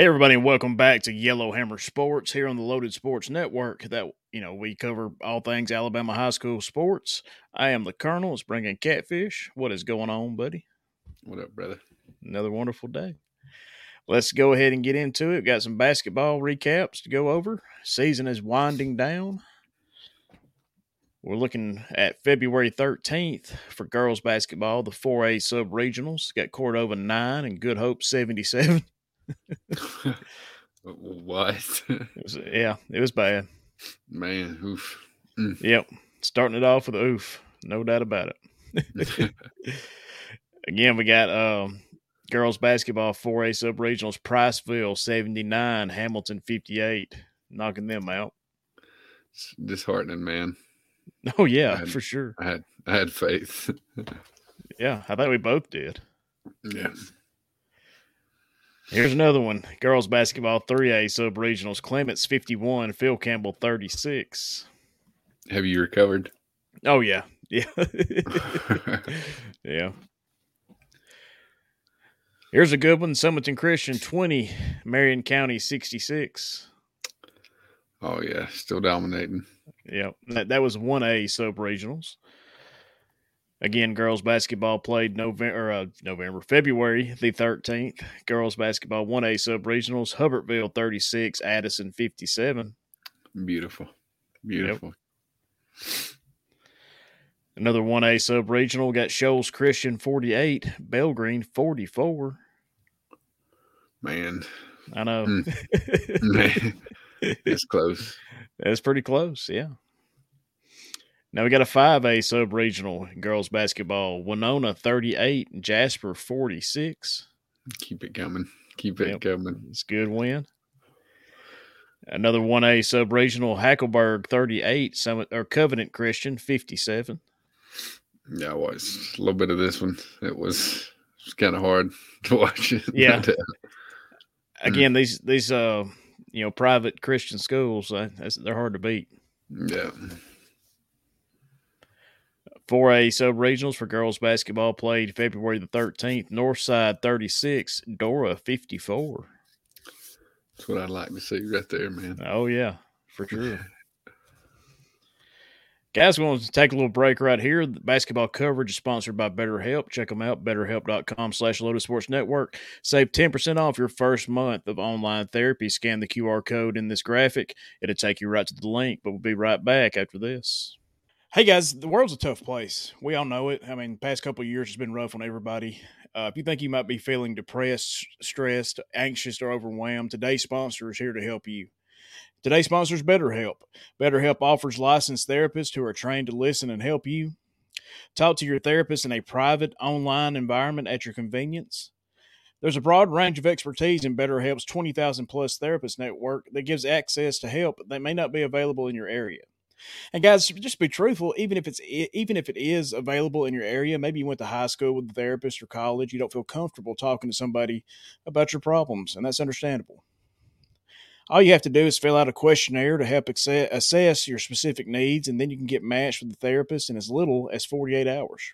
Hey everybody, and welcome back to Yellowhammer Sports here on the Loaded Sports Network. That you know we cover all things Alabama high school sports. I am the Colonel. It's bringing catfish. What is going on, buddy? What up, brother? Another wonderful day. Let's go ahead and get into it. We've got some basketball recaps to go over. Season is winding down. We're looking at February 13th for girls basketball, the 4A sub regionals. Got Cordova 9 and Good Hope 77. what? It was, yeah, it was bad. Man, oof. Yep. Starting it off with a oof. No doubt about it. Again, we got um, girls basketball 4A sub regionals, Priceville 79, Hamilton 58, knocking them out. It's disheartening, man. Oh, yeah, Man. for sure. I had I had faith. Yeah, I think we both did. yeah. Here's another one. Girls basketball 3A sub regionals, Clements 51, Phil Campbell 36. Have you recovered? Oh, yeah. Yeah. yeah. Here's a good one. Sumiton Christian 20, Marion County 66. oh yeah, still dominating. Yeah, that, that was 1A sub regionals. Again, girls basketball played November, uh, November, February the 13th. Girls basketball 1A sub regionals, Hubbertville 36, Addison 57. Beautiful. Beautiful. Another 1A sub regional got Shoals Christian 48, Belgreen 44. Man. I know. Mm. Man. It's close. That's pretty close, yeah. Now we got a 5A sub regional girls basketball. Winona 38, Jasper 46. Keep it coming. Keep it Yep. coming. It's a good win. Another 1A sub regional, Hackleburg 38, Summit or Covenant Christian 57. Yeah, I was a little bit of this one. It was, it was kind of hard to watch. it. Yeah. Uh, Again, these these uh you know private Christian schools, uh, they're hard to beat. yeah. 4A sub regionals for girls basketball played February the 13th. Northside 36, Dora 54. That's what I'd like to see right there, man. Oh, yeah, for sure. Guys, we're going to take a little break right here. The basketball coverage is sponsored by BetterHelp. Check them out, betterhelp.com slash Loaded Sports Network. Save 10% off your first month of online therapy. Scan the QR code in this graphic. It'll take you right to the link, but we'll be right back after this. Hey guys, the world's a tough place. We all know it. I mean, past couple years has been rough on everybody. Uh, if you think you might be feeling depressed, stressed, anxious, or overwhelmed, today's sponsor is here to help you. Today's sponsor is BetterHelp. BetterHelp offers licensed therapists who are trained to listen and help you. Talk to your therapist in a private online environment at your convenience. There's a broad range of expertise in BetterHelp's 20,000 plus therapist network that gives access to help that may not be available in your area. And guys, just be truthful. Even if it's even if it is available in your area, maybe you went to high school with a therapist or college, you don't feel comfortable talking to somebody about your problems, and that's understandable. All you have to do is fill out a questionnaire to help assess your specific needs, and then you can get matched with a therapist in as little as 48 hours.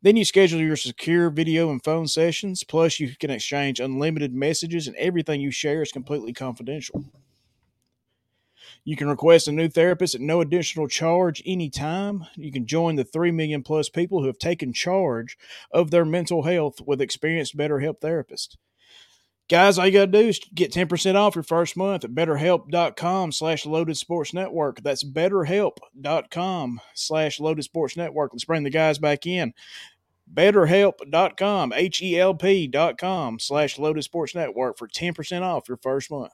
Then you schedule your secure video and phone sessions, plus, you can exchange unlimited messages, and everything you share is completely confidential. You can request a new therapist at no additional charge anytime. You can join the 3 million plus people who have taken charge of their mental health with experienced BetterHelp therapists. Guys, all you got to do is get 10% off your first month at betterhelp.com slash loaded sports network. That's betterhelp.com slash loaded sports network. Let's bring the guys back in. Betterhelp.com, H E L P.com slash loaded sports network for 10% off your first month.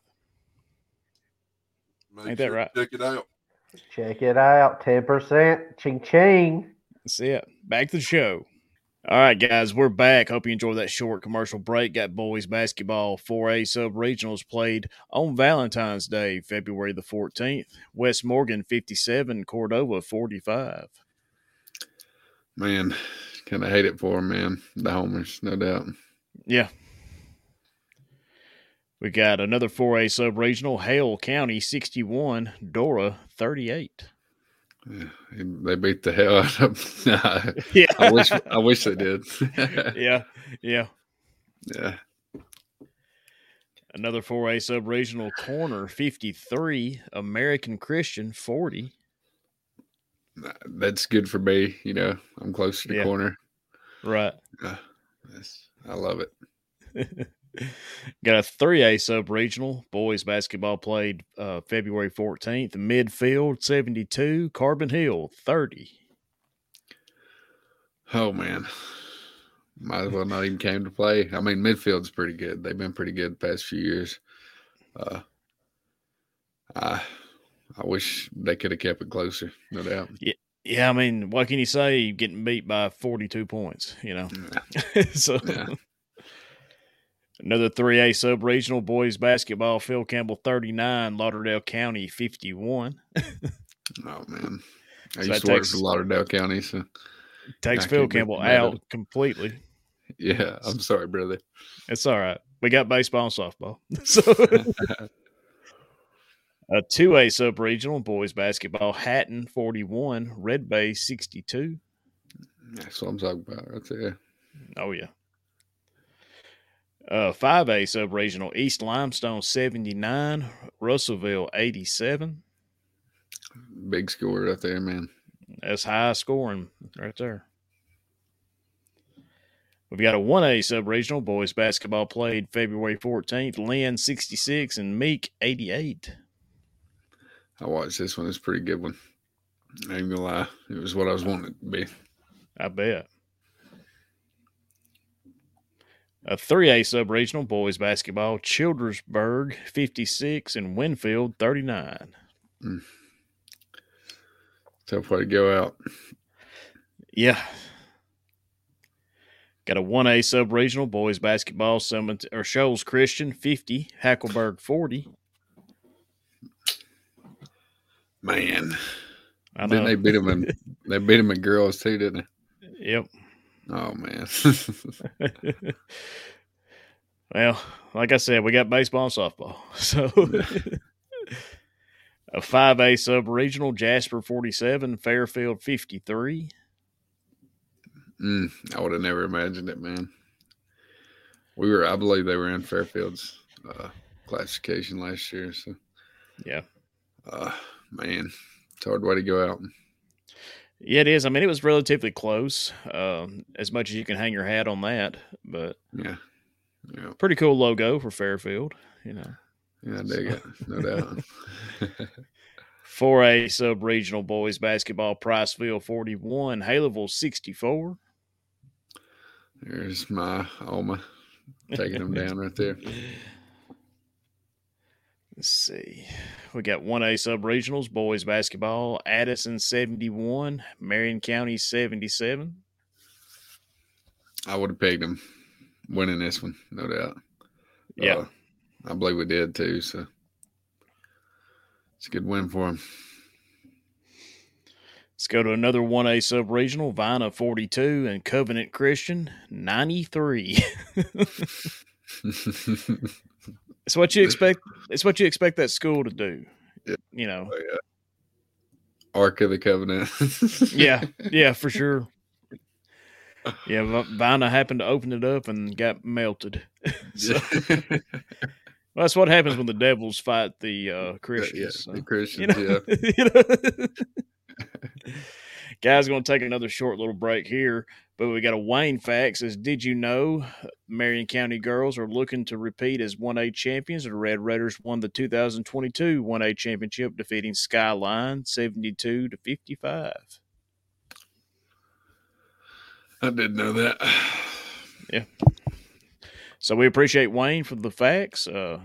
Make Ain't that sure to right? Check it out. Check it out. 10%. Ching ching. That's it. Back to the show. All right, guys, we're back. Hope you enjoyed that short commercial break. Got boys basketball 4A sub regionals played on Valentine's Day, February the 14th. West Morgan 57, Cordova 45. Man, kind of hate it for 'em, man. The homers, no doubt. Yeah. We got another 4A sub regional, Hale County 61, Dora 38. Yeah, they beat the hell out of them. Yeah. I wish I wish they did. yeah. Yeah. yeah. Another 4A sub regional corner 53, American Christian 40. That's good for me. You know, I'm close to the Yeah. corner. Right. Uh, I love it. Got a 3A sub regional. Boys basketball played uh, February 14th. Midfield 72, Carbon Hill 30. Oh man, might as well not even came to play. I mean, midfield's pretty good. They've been pretty good the past few years. Uh, I I wish they could have kept it closer. No doubt. Yeah, Yeah, I mean, what can you say? Getting beat by 42 points, you know? so Yeah. Another 3A sub regional. Boys basketball, Phil Campbell 39, Lauderdale County 51. Oh man, I So used to work takes- for Lauderdale County, so Takes Phil Campbell out completely. yeah. I'm sorry, brother. It's all right. We got baseball and softball. So a two A sub regional boys basketball, Hatton forty one, Red Bay sixty two. That's what I'm talking about right there. Oh yeah. Uh five A sub regional East Limestone seventy nine, Russellville eighty seven. Big score right there, man. That's high scoring right there. We've got a 1A sub regional boys basketball played February 14th, Lynn 66 and Meek 88. I watched this one. It's a pretty good one. I ain't gonna lie. It was what I was wanting it to be. I bet. A 3A sub regional boys basketball, Childersburg 56 and Winfield 39. Hmm. Tough way to go out. Yeah. Got a 1A sub regional boys basketball, Summit or Shoals Christian 50, Hackleburg 40. Man, I didn't they beat them in? they beat them in girls too, didn't they? Yep. Oh man. well, like I said, we got baseball and softball. So a 5A sub regional, Jasper 47, Fairfield 53. mm, I would have never imagined it, man. We were, I believe, they were in Fairfield's uh, classification last year. So, Yeah. uh, man, it's a hard way to go out. Yeah, it is. I mean, it was relatively close, um, as much as you can hang your hat on that. But Yeah, yeah, pretty cool logo for Fairfield, you know. yeah. I dig it, no doubt. 4A sub regional boys basketball, Priceville 41, Haleyville 64. There's my Alma taking them down right there. Let's see. We got 1A sub regionals, boys basketball, Addison 71, Marion County 77. I would have pegged them winning this one, no doubt. Yeah. Uh, I believe we did too. So it's a good win for them. Let's go to another 1A sub regional, Vina 42 and Covenant Christian 93. it's what you expect. It's what you expect that school to do. Yeah. You know. Ark of the Covenant. Yeah. Yeah, for sure. Yeah, Vina happened to open it up and got melted. so, well, that's what happens when the devils fight the uh, Christians. yeah, so. the you Christians. know, yeah. you know. Guys going to take another short little break here but we got a wayne fact says did you know marion county girls are looking to repeat as 1a champions? The red raiders won the 2022 1a championship defeating skyline 72 to 55 I didn't know that. Yeah. So we appreciate wayne for the facts uh,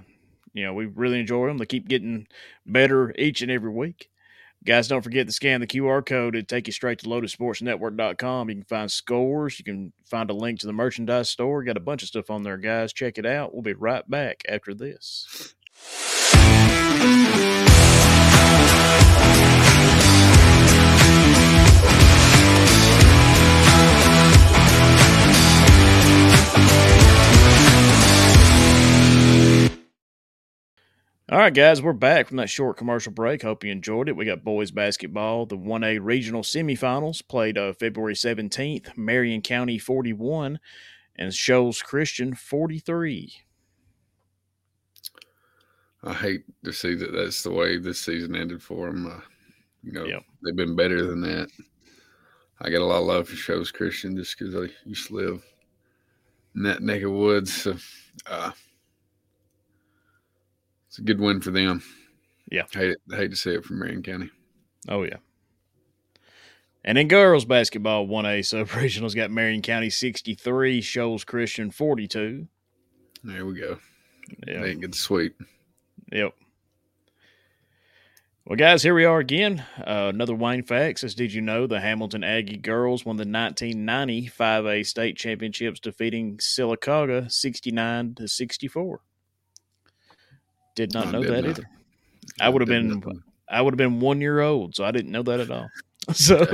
you know we really enjoy them they keep getting better each and every week Guys, don't forget to scan the QR code. It'll take you straight to loadedsportsnetwork.com. You can find scores. You can find a link to the merchandise store. Got a bunch of stuff on there, guys. Check it out. We'll be right back after this. All right, guys, we're back from that short commercial break. Hope you enjoyed it. We got boys basketball. The 1A regional semifinals played uh, February 17th, Marion County 41 and Shoals Christian 43. I hate to see that that's the way this season ended for them. Uh, you know, Yep. they've been better than that. I got a lot of love for Shoals Christian just because I used to live in that neck of woods. So, uh, it's a good win for them. Yeah. hate hate to see it from Marion County. Oh yeah. And in girls basketball, one A sub regionals got Marion County sixty three, Shoals Christian forty two. There we go. Yeah. They ain't get sweep. Yep. Well, guys, here we are again. Uh, another Wayne Facts. As did you know, the Hamilton Aggie girls won the 1990 5A state championships, defeating Sylacauga 69 to 64. Did not I know did that not. either. I would have been nothing. I would have been one year old, so I didn't know that at all. So,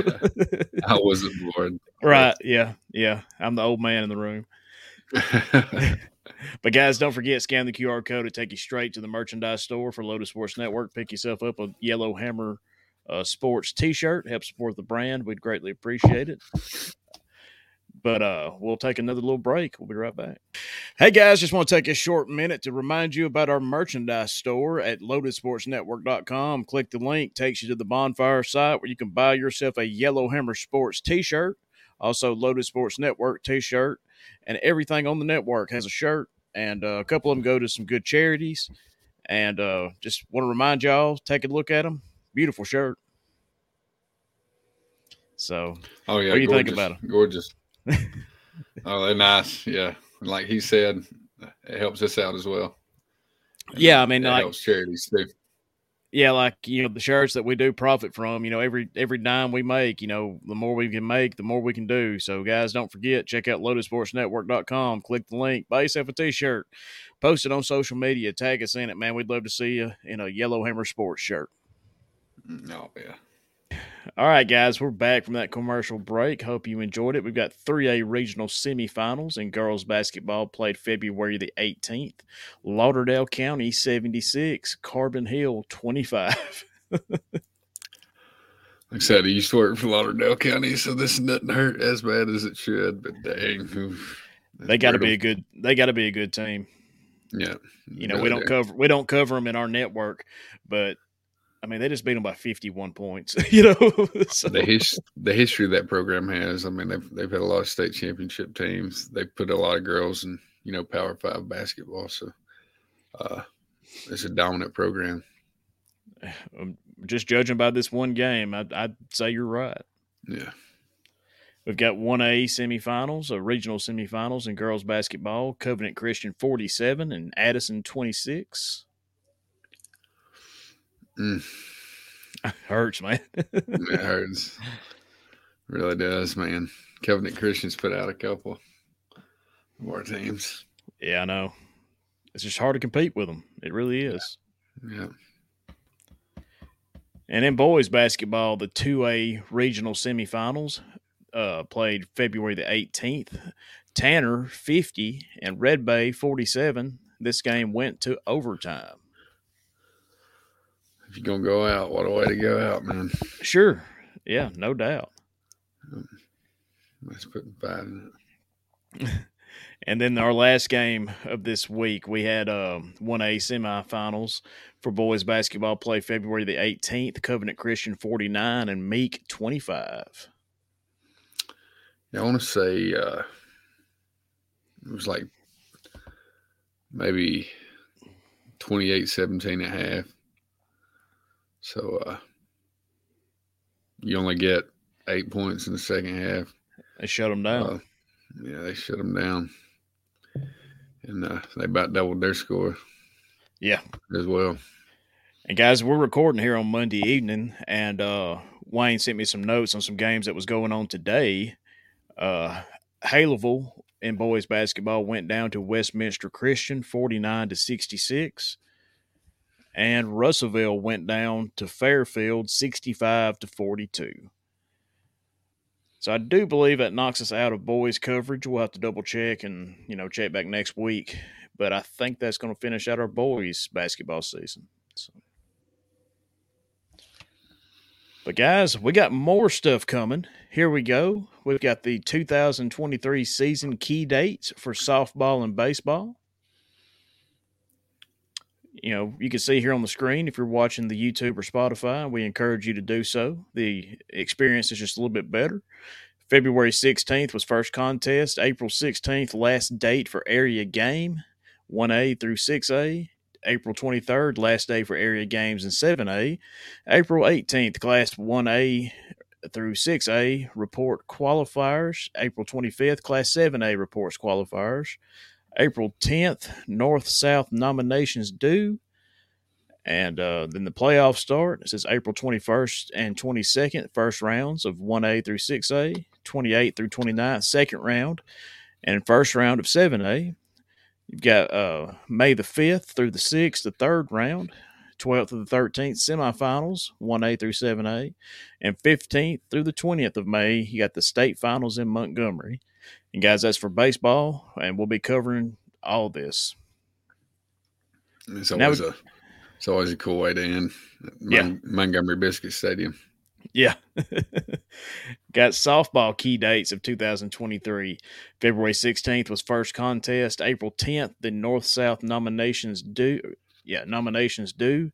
I wasn't bored. right, yeah, yeah, I'm the old man in the room. But guys, don't forget scan the QR code to take you straight to the merchandise store for Loaded Sports Network. Pick yourself up a Yellow Hammer uh, Sports T-shirt. Help support the brand. We'd greatly appreciate it. But uh, we'll take another little break. We'll be right back. Hey guys, just want to take a short minute to remind you about our merchandise store at loadedsportsnetwork.com. Click the link, takes you to the bonfire site where you can buy yourself a Yellow Hammer Sports t-shirt, also Loaded Sports Network t-shirt, and everything on the network has a shirt, and uh, a couple of them go to some good charities. And uh, just want to remind y'all, take a look at them. Beautiful shirt. So Oh yeah, What do you think about 'em? Gorgeous. Oh, they're nice. Yeah, and like he said, it helps us out as well. And Yeah, I mean, it like- helps charities too. yeah, like you know, the shirts that we do profit from, you know, every every dime we make, you know, the more we can make, the more we can do. So guys, don't forget, check out loadedsportsnetwork.com, click the link, buy yourself a t-shirt, post it on social media, tag us in it, man. We'd love to see you in a Yellow Hammer Sports shirt. Mm, oh, yeah. All right, guys, we're back from that commercial break. Hope you enjoyed it. We've got 3A regional semifinals in girls basketball played February the 18th. Lauderdale County 76, Carbon Hill 25. Like I said, I used to work for Lauderdale County, so this doesn't hurt as bad as it should. But dang, oof, They got to be a good they got to be a good team. yeah. You know, we don't do. cover we don't cover them in our network, but I mean, they just beat them by 51 points, you know. so, the his, the history that program has. I mean, they've they've had a lot of state championship teams. They've put a lot of girls in you know Power Five basketball. So uh, it's a dominant program. um, just judging by this one game, I'd, I'd say you're right. Yeah. We've got 1A semifinals, a regional semifinals in girls basketball. Covenant Christian 47 and Addison 26. Mm, Hurts, man. it hurts. really does, man. Covenant Christians put out a couple more teams. yeah, I know. It's just hard to compete with them. It really is. Yeah. And in boys basketball, the 2A regional semifinals uh, played February the 18th. Tanner 50 and Red Bay 47. This game went to overtime. If you're gonna go out, what a way to go out, man. Sure. Yeah, no doubt. Let's put five in it. And then our last game of this week, we had um, 1A semifinals for boys basketball play February the 18th. Covenant Christian 49 and Meek 25. Yeah, I want to say uh, it was like maybe 28 17 and a half. So uh, you only get eight points in the second half. They shut them down. Uh, yeah, they shut them down. And uh, they about doubled their score yeah. as well. And guys, we're recording here on Monday evening, and uh, Wayne sent me some notes on some games that was going on today. Uh, Haleyville in boys basketball went down to Westminster Christian, forty-nine to sixty-six, and Russellville went down to Fairfield, sixty-five to forty-two. So I do believe that knocks us out of boys coverage. We'll have to double check and you know check back next week, but I think that's going to finish out our boys basketball season. So. But guys, we got more stuff coming. Here we go. We've got the 2023 season key dates for softball and baseball. You know, you can see here on the screen if you're watching the YouTube or Spotify. We encourage you to do so. The experience is just a little bit better. February 16th was first contest. April 16th, last date for area game, 1A through 6A. April 23rd, last day for area games in 7A. April 18th, Class 1A through 6A report qualifiers. April 25th, Class 7A reports qualifiers. April 10th, North South nominations due. And uh, then the playoffs start. It says April 21st and 22nd, first rounds of 1A through 6A, 28 through 29, second round, and first round of 7A. You've got uh, May the 5th through the 6th, the third round, 12th to the 13th, semifinals, 1A through 7A, and 15th through the 20th of May, you got the state finals in Montgomery. And guys, that's for baseball, and we'll be covering all this. It's always we- a it's always a cool way to end. Yeah. Mon- Montgomery Biscuit Stadium. Yeah. Got softball key dates of 2023. February 16th was first contest. April 10th, the North South nominations due. Yeah, nominations due.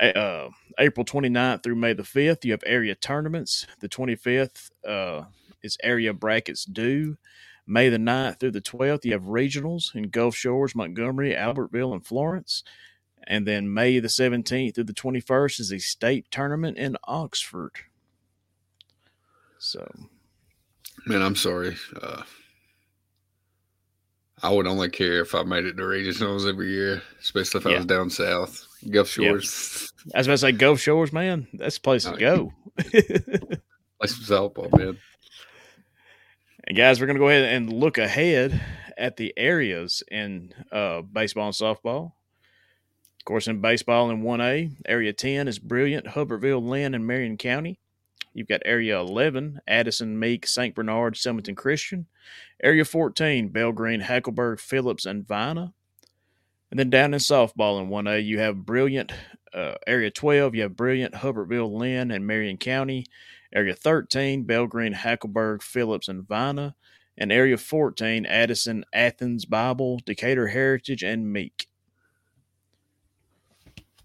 Uh, April 29th through May the 5th, you have area tournaments. The 25th uh, is area brackets due. May the 9th through the 12th, you have regionals in Gulf Shores, Montgomery, Albertville, and Florence. And then May the 17th through the 21st is a state tournament in Oxford. So, Man, I'm sorry. Uh, I would only care if I made it to regionals every year, especially if I was down south, Gulf Yeah. Shores. I was about to say Gulf Shores, man. That's the place to Oh, go. Play some softball, man. And guys, we're going to go ahead and look ahead at the areas in uh, baseball and softball. Of course, in baseball in 1A, Area 10 is Brilliant, Hubbertville, Lynn, and Marion County. You've got Area 11, Addison, Meek, St. Bernard, Sumiton Christian. Area 14, Belgreen, Hackleburg, Phillips, and Vina. And then down in softball in 1A, you have Brilliant. Uh, area 12, you have Brilliant, Hubbertville, Lynn, and Marion County. Area 13, Belgreen, Hackleburg, Phillips, and Vina. And Area 14, Addison, Athens, Bible, Decatur Heritage, and Meek.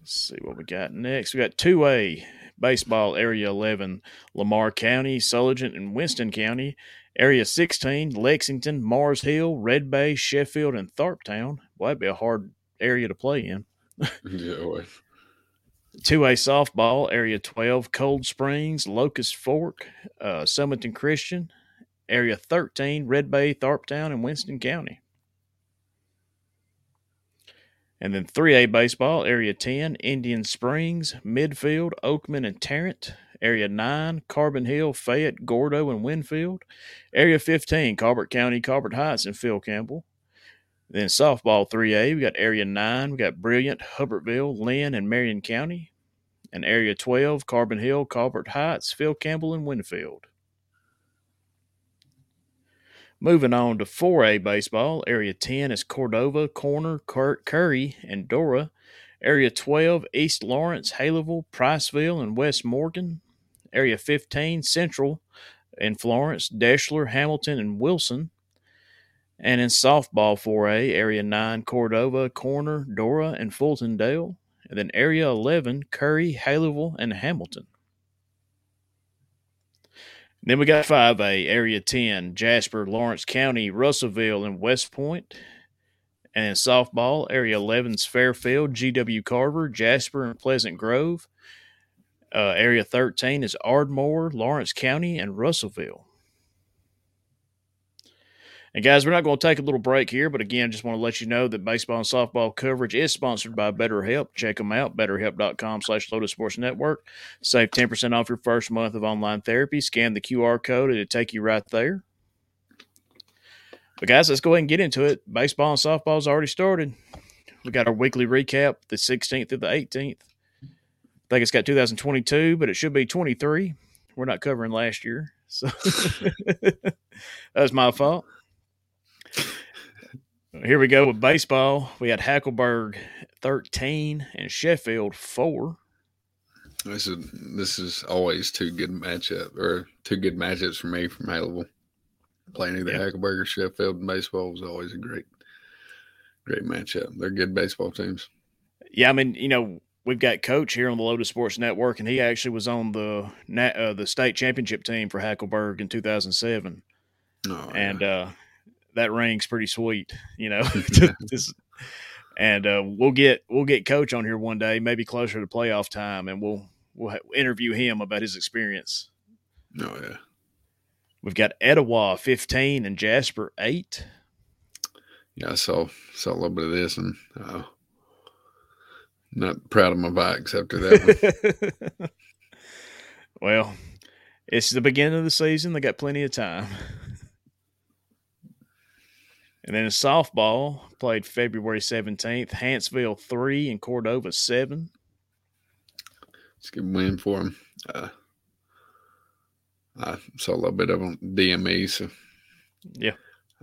Let's see what we got next. We got 2A baseball, Area 11, Lamar County, Sullivan, and Winston County. Area 16, Lexington, Mars Hill, Red Bay, Sheffield, and Tharptown. Boy, that'd be a hard area to play in. Yeah, boy. 2A softball, Area 12, Cold Springs, Locust Fork, uh, Sumiton Christian. Area 13, Red Bay, Tharptown, and Winston County. And then 3A baseball, Area 10, Indian Springs, Midfield, Oakman, and Tarrant. Area 9, Carbon Hill, Fayette, Gordo, and Winfield. Area 15, Colbert County, Colbert Heights, and Phil Campbell. Then softball 3A, we got Area 9, we got Brilliant, Hubbertville, Lynn, and Marion County. And Area 12, Carbon Hill, Colbert Heights, Phil Campbell, and Winfield. Moving on to 4A baseball, Area 10 is Cordova, Corner, Cur- Curry, and Dora. Area 12, East Lawrence, Haleyville, Priceville, and West Morgan. Area 15, Central and Florence, Deshler, Hamilton, and Wilson. And in softball 4A, Area 9, Cordova, Corner, Dora, and Fultondale. And then Area 11, Curry, Haleyville, and Hamilton. Then we got 5A, Area 10, Jasper, Lawrence County, Russellville, and West Point. And in softball, Area 11's Fairfield, GW Carver, Jasper, and Pleasant Grove. Uh, area 13 is Ardmore, Lawrence County, and Russellville. And guys, we're not going to take a little break here, but again, just want to let you know that baseball and softball coverage is sponsored by BetterHelp. Check them out, betterhelp.com slash Loaded Sports Network. Save 10% off your first month of online therapy. Scan the QR code, it'll take you right there. But guys, let's go ahead and get into it. Baseball and softball's already started. We got our weekly recap the 16th through the 18th. I think it's got 2022, but it should be 23. We're not covering last year. So that's my fault. Here we go with baseball. We had Hackleburg 13 and Sheffield 4. This is this is always two good matchup or two good matchups for me from Haleyville. Playing either Yeah. Hackleburg or Sheffield in baseball was always a great, great matchup. They're good baseball teams. Yeah, I mean, you know, we've got Coach here on the Loaded Sports Network, and he actually was on the uh, the state championship team for Hackleburg in 2007, Oh, and yeah. uh, that ring's pretty sweet, you know. Just- and uh, we'll get we'll get Coach on here one day, maybe closer to playoff time, and we'll we'll interview him about his experience. oh yeah. We've got Etowah 15 and Jasper 8. Yeah, I saw saw a little bit of this and uh, not proud of my bikes after that one. well, it's the beginning of the season. They got plenty of time. And then in softball, played February 17th, Hanceville 3 and Cordova 7. It's a good win for them. Uh, I saw a little bit of them DME, so Yeah.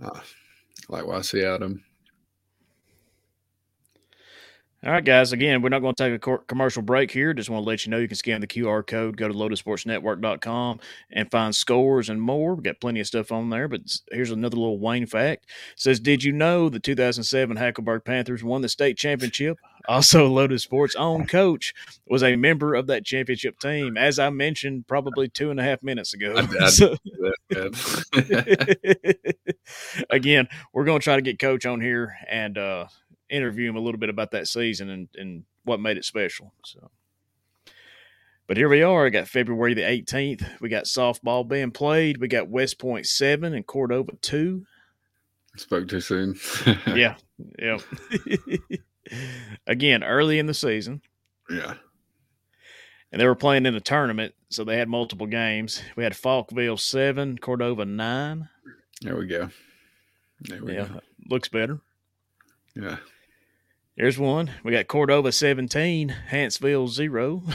uh, like what I see out of them. All right, guys. Again, we're not going to take a commercial break here. Just want to let you know you can scan the QR code, go to loadedsportsnetwork.com and find scores and more. We've got plenty of stuff on there, but here's another little Wayne fact. It says, Did you know the 2007 Hackleburg Panthers won the state championship? Also, Loaded Sports' own coach was a member of that championship team, as I mentioned probably two and a half minutes ago. I- I- So- again, we're going to try to get Coach on here and uh, interview him a little bit about that season and, and what made it special. So, but here we are. I got February the 18th. We got softball being played. We got West Point seven and Cordova two. Spoke too soon. Yeah, yeah. again, early in the season, yeah. and they were playing in a tournament, so they had multiple games. We had Falkville seven, Cordova nine. There we go. There we Yeah, go. looks better. Yeah. There's one. We got Cordova 17, Hanceville 0.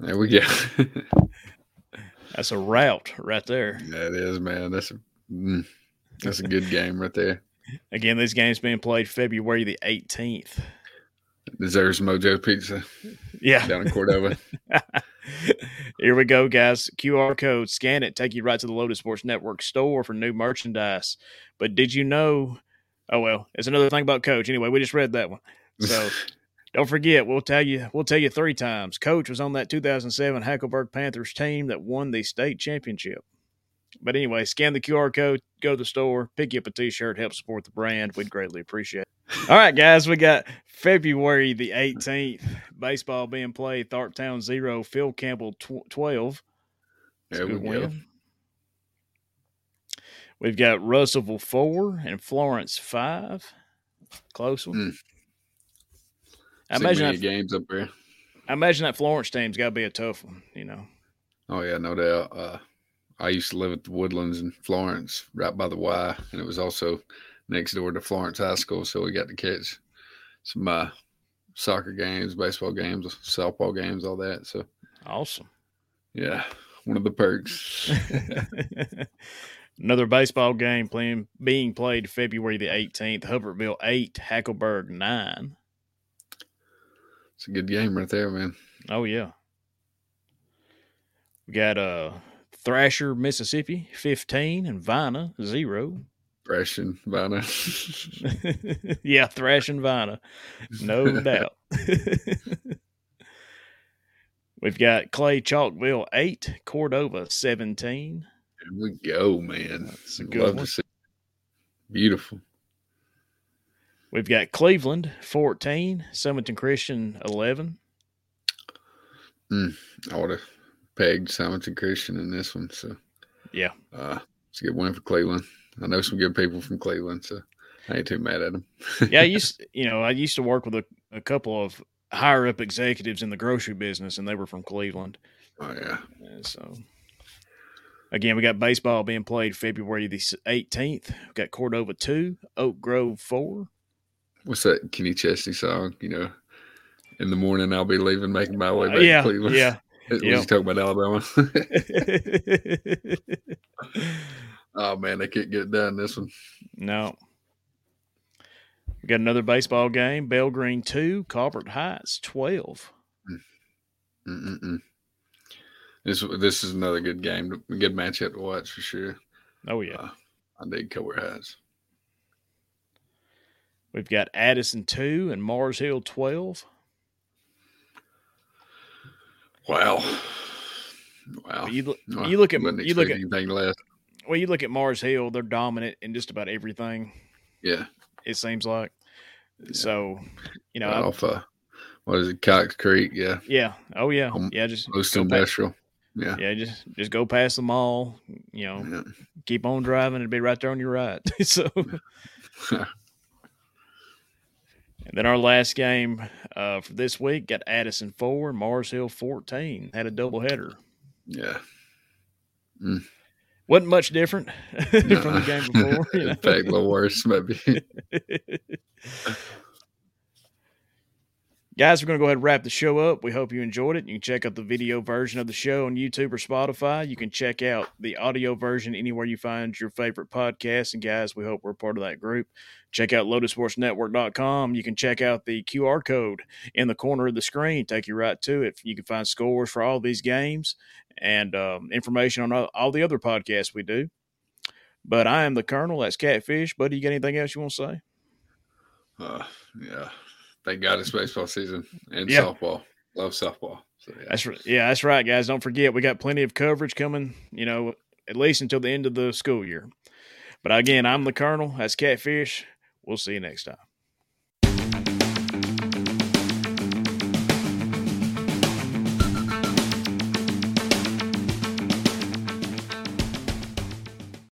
There we go. That's a rout right there. that is, man. That's a mm, that's a good game right there. Again, this game's being played February the 18th. Deserves Mojo Pizza Yeah. down in Cordova. Here we go, guys. QR code, scan it, take you right to the Loaded Sports Network store for new merchandise. But did you know? Oh well, it's another thing about Coach. Anyway, we just read that one. So don't forget, we'll tell you we'll tell you three times. Coach was on that 2007 Hackleburg Panthers team that won the state championship. But anyway, scan the QR code, go to the store, pick you up a T-shirt, help support the brand. We'd greatly appreciate. it. All right, guys, we got February the 18th. Baseball being played. Tharptown zero, Phil Campbell tw- 12. That's there we go. win. We've got Russellville four and Florence five. Close one. Mm. I imagine that, games up there. I imagine that Florence team's got to be a tough one. You know. Oh yeah, no doubt. Uh, I used to live at the Woodlands in Florence, right by the Y, and it was also next door to Florence High School. So we got to catch some uh, soccer games, baseball games, softball games, all that. So Awesome. yeah, one of the perks. Another baseball game playing being played February the 18th. Hubbertville 8, Hackleburg 9. It's a good game right there, man. Oh yeah. We got uh Thrasher, Mississippi 15 and Vina 0. Fresh and Vina. yeah, Thrash and Vina. No doubt. We've got Clay Chalkville 8, Cordova 17. We go, man. That's a good Love one. to see. Beautiful. We've got Cleveland 14, Sumiton Christian 11. I would have pegged Sumiton Christian in this one. So Yeah. uh, it's a good win for Cleveland. I know some good people from Cleveland, so I ain't too mad at them. Yeah, I used you know, I used to work with a, a couple of higher up executives in the grocery business and they were from Cleveland. Oh yeah. And so again, we got baseball being played February the 18th. We've got Cordova 2, Oak Grove 4. What's that Kenny Chesney song? You know, in the morning I'll be leaving, making my way back yeah, to Cleveland. yeah. Was yeah. talking about Alabama? oh man, they can't get it done this one. no. We got another baseball game. Belgreen 2, Colbert Heights 12. Mm. Mm-mm-mm. This this is another good game, good matchup to watch for sure. Oh, yeah. Uh, I dig Cobra Heights. We've got Addison two and Mars Hill twelve. Wow. Wow. You look, Well, you look at you look at anything less. well, you look at Mars Hill. They're dominant in just about everything. Yeah. It seems like. So, you know, Right off uh what is it, Cox Creek, yeah. yeah. Oh yeah, yeah. Just Most industrial. Yeah. yeah, just just go past the mall. You know, Yeah. keep on driving. It'll be right there on your right. so, and then our last game uh, for this week got Addison four, Mars Hill fourteen. Had a double header. Yeah. wasn't much different from the game before. You know? In fact, a little worse, maybe. Guys, we're going to go ahead and wrap the show up. We hope you enjoyed it. You can check out the video version of the show on YouTube or Spotify. You can check out the audio version anywhere you find your favorite podcast. And guys, we hope we're part of that group. Check out loadedsportsnetwork.com. You can check out the QR code in the corner of the screen, take you right to it. You can find scores for all these games and um, information on all, the other podcasts we do. But I am the Colonel. That's Catfish. Buddy, you got anything else you want to say? Uh, yeah. Thank God it's baseball season and Yeah. softball. Love softball. So, yeah. That's right. Yeah, that's right, guys. Don't forget, we got plenty of coverage coming. You know, at least until the end of the school year. But again, I'm the Colonel. That's Catfish. We'll see you next time.